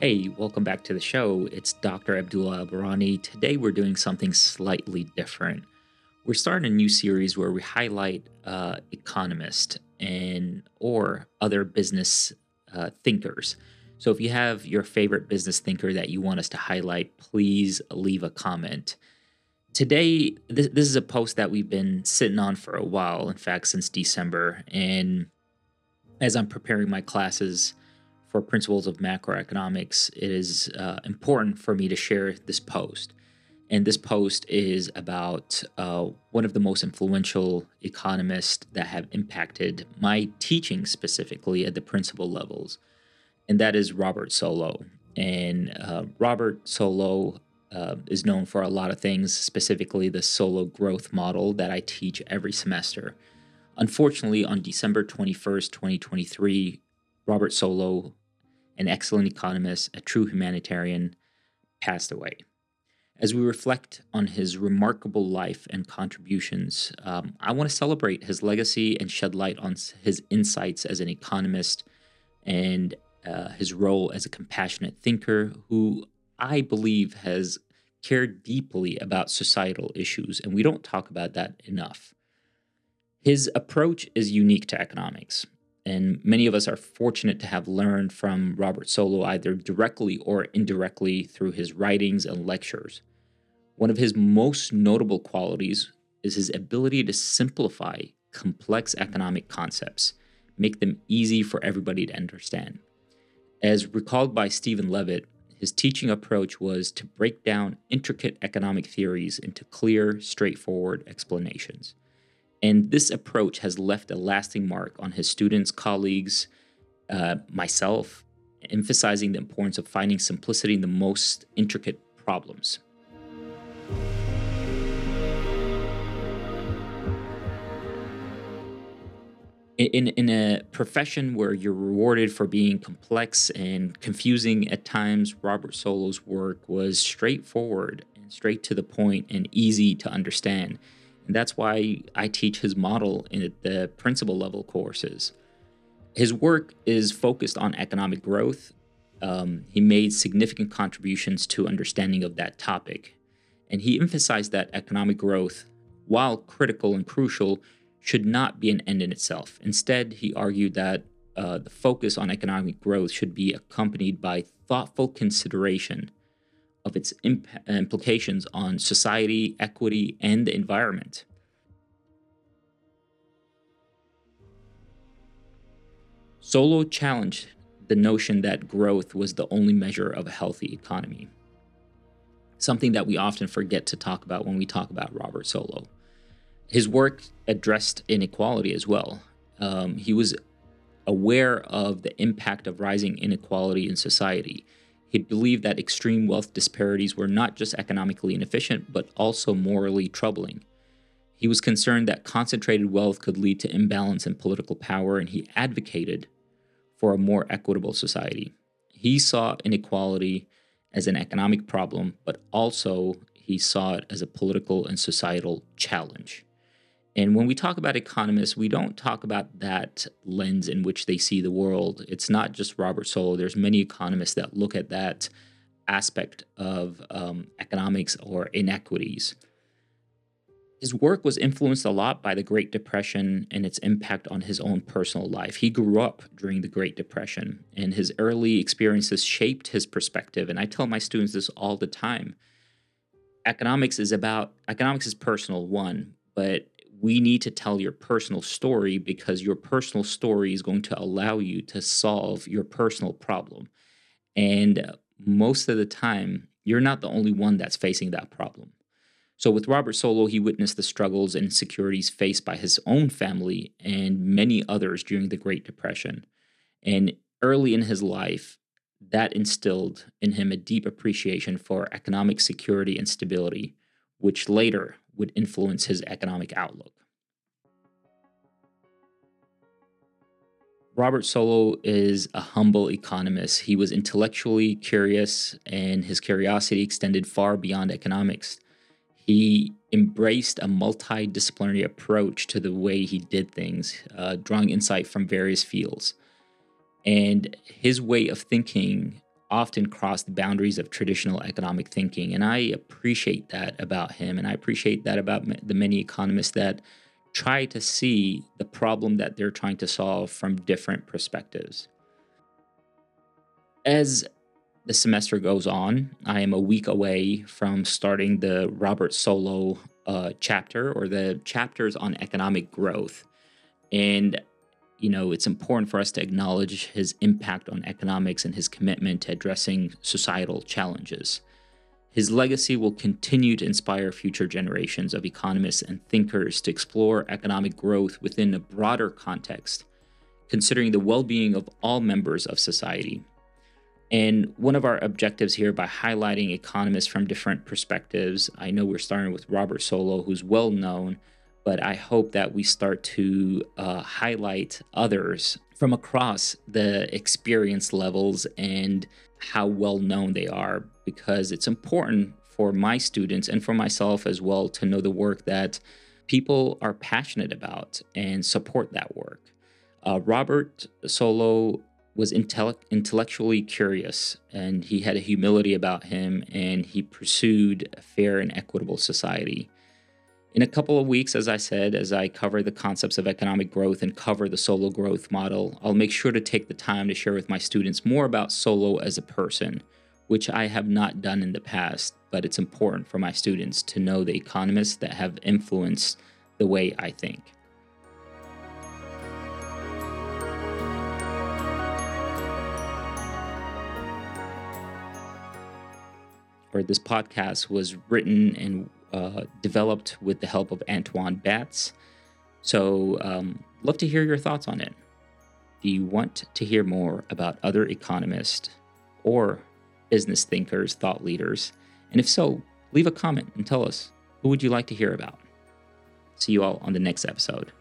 Hey, welcome back to the show. It's Dr. Abdullah Albarani. Today we're doing something slightly different. We're starting a new series where we highlight uh, economists and or other business uh, thinkers. So if you have your favorite business thinker that you want us to highlight, please leave a comment. Today, this, this is a post that we've been sitting on for a while, in fact, since December. And as I'm preparing my classes, for principles of macroeconomics, it is uh, important for me to share this post. And this post is about uh, one of the most influential economists that have impacted my teaching specifically at the principal levels, and that is Robert Solow. And uh, Robert Solow uh, is known for a lot of things, specifically the Solow growth model that I teach every semester. Unfortunately, on December 21st, 2023, Robert Solow an excellent economist, a true humanitarian, passed away. As we reflect on his remarkable life and contributions, um, I want to celebrate his legacy and shed light on his insights as an economist and uh, his role as a compassionate thinker who I believe has cared deeply about societal issues, and we don't talk about that enough. His approach is unique to economics. And many of us are fortunate to have learned from Robert Solow either directly or indirectly through his writings and lectures. One of his most notable qualities is his ability to simplify complex economic concepts, make them easy for everybody to understand. As recalled by Stephen Levitt, his teaching approach was to break down intricate economic theories into clear, straightforward explanations. And this approach has left a lasting mark on his students, colleagues, uh, myself, emphasizing the importance of finding simplicity in the most intricate problems. In, in a profession where you're rewarded for being complex and confusing at times, Robert Solow's work was straightforward and straight to the point and easy to understand. And that's why I teach his model in the principal level courses. His work is focused on economic growth. Um, he made significant contributions to understanding of that topic. And he emphasized that economic growth, while critical and crucial, should not be an end in itself. Instead, he argued that uh, the focus on economic growth should be accompanied by thoughtful consideration of its imp- implications on society, equity, and the environment. Solow challenged the notion that growth was the only measure of a healthy economy, something that we often forget to talk about when we talk about Robert Solow. His work addressed inequality as well. Um, he was aware of the impact of rising inequality in society he believed that extreme wealth disparities were not just economically inefficient, but also morally troubling. He was concerned that concentrated wealth could lead to imbalance in political power, and he advocated for a more equitable society. He saw inequality as an economic problem, but also he saw it as a political and societal challenge. And when we talk about economists, we don't talk about that lens in which they see the world. It's not just Robert Solow. There's many economists that look at that aspect of um, economics or inequities. His work was influenced a lot by the Great Depression and its impact on his own personal life. He grew up during the Great Depression, and his early experiences shaped his perspective. And I tell my students this all the time. Economics is about economics is personal, one, but we need to tell your personal story because your personal story is going to allow you to solve your personal problem. And uh, most of the time, you're not the only one that's facing that problem. So, with Robert Solow, he witnessed the struggles and insecurities faced by his own family and many others during the Great Depression. And early in his life, that instilled in him a deep appreciation for economic security and stability, which later would influence his economic outlook. Robert Solow is a humble economist. He was intellectually curious, and his curiosity extended far beyond economics. He embraced a multidisciplinary approach to the way he did things, uh, drawing insight from various fields. And his way of thinking often cross the boundaries of traditional economic thinking. And I appreciate that about him. And I appreciate that about the many economists that try to see the problem that they're trying to solve from different perspectives. As the semester goes on, I am a week away from starting the Robert Solow uh, chapter or the chapters on economic growth. And you know, it's important for us to acknowledge his impact on economics and his commitment to addressing societal challenges. His legacy will continue to inspire future generations of economists and thinkers to explore economic growth within a broader context, considering the well being of all members of society. And one of our objectives here by highlighting economists from different perspectives, I know we're starting with Robert Solow, who's well known but I hope that we start to uh, highlight others from across the experience levels and how well known they are, because it's important for my students and for myself as well to know the work that people are passionate about and support that work. Uh, Robert Solow was intellect- intellectually curious and he had a humility about him and he pursued a fair and equitable society. In a couple of weeks, as I said, as I cover the concepts of economic growth and cover the Solow growth model, I'll make sure to take the time to share with my students more about Solow as a person, which I have not done in the past, but it's important for my students to know the economists that have influenced the way I think. Or this podcast was written and uh, developed with the help of Antoine Batts. So, um, love to hear your thoughts on it. Do you want to hear more about other economists or business thinkers, thought leaders? And if so, leave a comment and tell us who would you like to hear about. See you all on the next episode.